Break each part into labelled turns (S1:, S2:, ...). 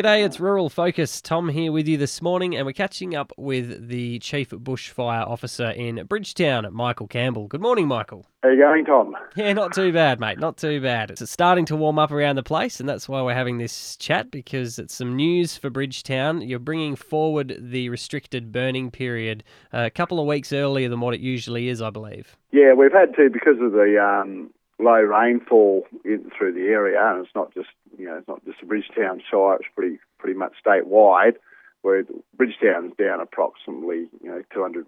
S1: G'day, it's Rural Focus. Tom here with you this morning, and we're catching up with the Chief Bushfire Officer in Bridgetown, Michael Campbell. Good morning, Michael.
S2: How you going, Tom?
S1: Yeah, not too bad, mate. Not too bad. It's starting to warm up around the place, and that's why we're having this chat because it's some news for Bridgetown. You're bringing forward the restricted burning period a couple of weeks earlier than what it usually is, I believe.
S2: Yeah, we've had to because of the um, low rainfall in, through the area, and it's not just you know it's not just the Bridgetown Shire; it's pretty pretty much statewide. Where Bridgetown's down approximately you know 200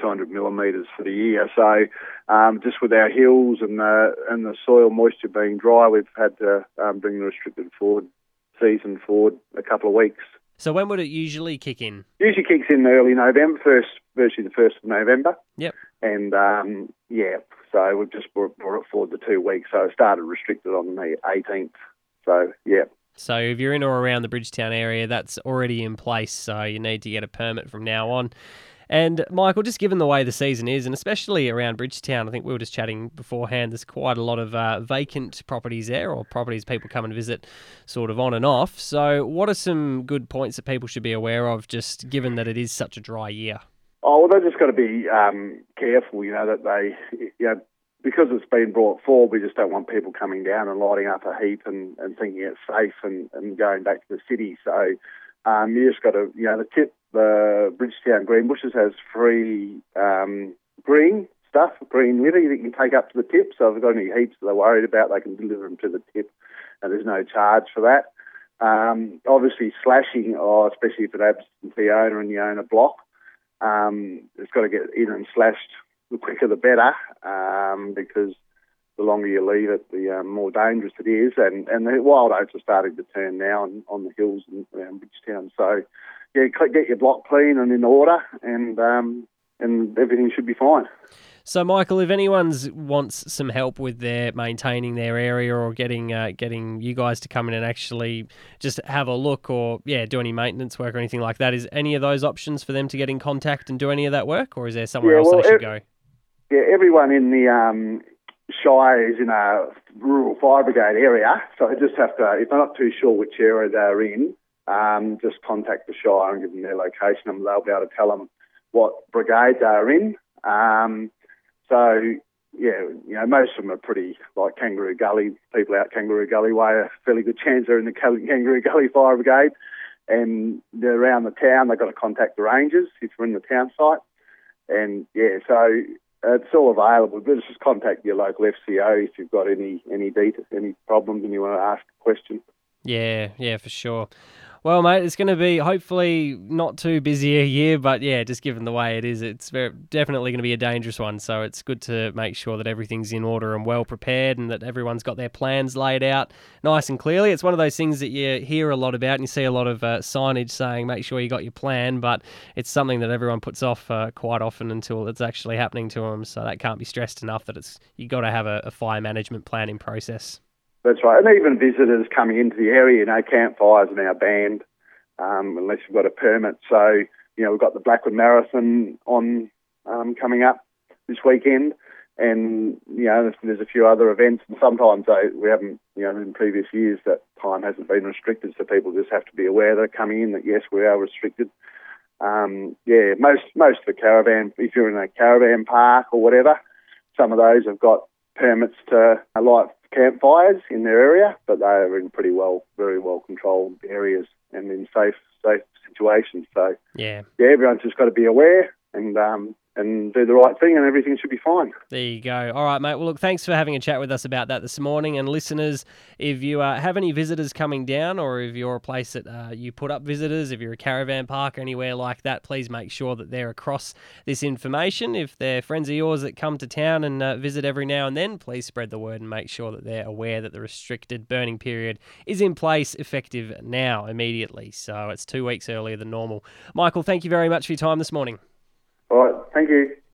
S2: 200 millimetres for the year. So um, just with our hills and the and the soil moisture being dry, we've had to um, bring the restricted forward season forward a couple of weeks.
S1: So when would it usually kick in?
S2: Usually kicks in early November, first virtually the first of November.
S1: Yep.
S2: And um, yeah, so we've just brought, brought it forward to two weeks. So it started restricted on the 18th. So yeah.
S1: So if you're in or around the Bridgetown area, that's already in place. So you need to get a permit from now on. And Michael, just given the way the season is, and especially around Bridgetown, I think we were just chatting beforehand. There's quite a lot of uh, vacant properties there, or properties people come and visit, sort of on and off. So, what are some good points that people should be aware of, just given that it is such a dry year?
S2: Oh well, they've just got to be um, careful. You know that they, you know, because it's been brought forward, we just don't want people coming down and lighting up a heap and, and thinking it's safe and, and going back to the city. So um, you just got to, you know, the tip the Bridgetown Greenbushes has free um, green stuff, green litter that you can take up to the tip. So if they've got any heaps that they're worried about, they can deliver them to the tip, and there's no charge for that. Um, obviously, slashing, oh, especially if it absentee owner and you own a block, um, it's got to get in and slashed. The quicker the better, um, because the longer you leave it, the um, more dangerous it is. And, and the wild oats are starting to turn now on, on the hills around Bridgetown. So yeah, get your block clean and in order, and um, and everything should be fine.
S1: So, Michael, if anyone wants some help with their maintaining their area or getting uh, getting you guys to come in and actually just have a look or yeah, do any maintenance work or anything like that, is any of those options for them to get in contact and do any of that work, or is there somewhere yeah, else well, they should go?
S2: Yeah, everyone in the um, Shire is in a rural fire brigade area, so they just have to. If they're not too sure which area they're in, um, just contact the Shire and give them their location and they'll be able to tell them what brigade they're in. Um, so, yeah, you know, most of them are pretty, like Kangaroo Gully, people out Kangaroo Gully way, a fairly good chance they're in the Kangaroo Gully Fire Brigade. And they're around the town, they've got to contact the rangers if you're in the town site. And yeah, so Uh, it's all available. But just contact your local FCO if you've got any any data, any problems and you want to ask a question.
S1: Yeah, yeah, for sure. Well, mate, it's going to be hopefully not too busy a year, but yeah, just given the way it is, it's very, definitely going to be a dangerous one. So it's good to make sure that everything's in order and well prepared and that everyone's got their plans laid out nice and clearly. It's one of those things that you hear a lot about and you see a lot of uh, signage saying make sure you got your plan, but it's something that everyone puts off uh, quite often until it's actually happening to them. So that can't be stressed enough that it's you got to have a, a fire management plan in process.
S2: That's right. And even visitors coming into the area, you know, campfires are now banned um, unless you've got a permit. So, you know, we've got the Blackwood Marathon on um, coming up this weekend. And, you know, there's a few other events. And sometimes they, we haven't, you know, in previous years that time hasn't been restricted. So people just have to be aware they're coming in that, yes, we are restricted. Um, yeah, most, most of the caravan, if you're in a caravan park or whatever, some of those have got permits to light campfires in their area, but they are in pretty well, very well controlled areas and in safe safe situations. So
S1: yeah,
S2: yeah, everyone's just got to be aware and um, and do the right thing, and everything should be fine.
S1: There you go. All right, mate. Well, look, thanks for having a chat with us about that this morning. And listeners, if you uh, have any visitors coming down, or if you're a place that uh, you put up visitors, if you're a caravan park or anywhere like that, please make sure that they're across this information. If they're friends of yours that come to town and uh, visit every now and then, please spread the word and make sure that they're aware that the restricted burning period is in place effective now, immediately. So it's two weeks earlier than normal. Michael, thank you very much for your time this morning.
S2: All right. Thank you.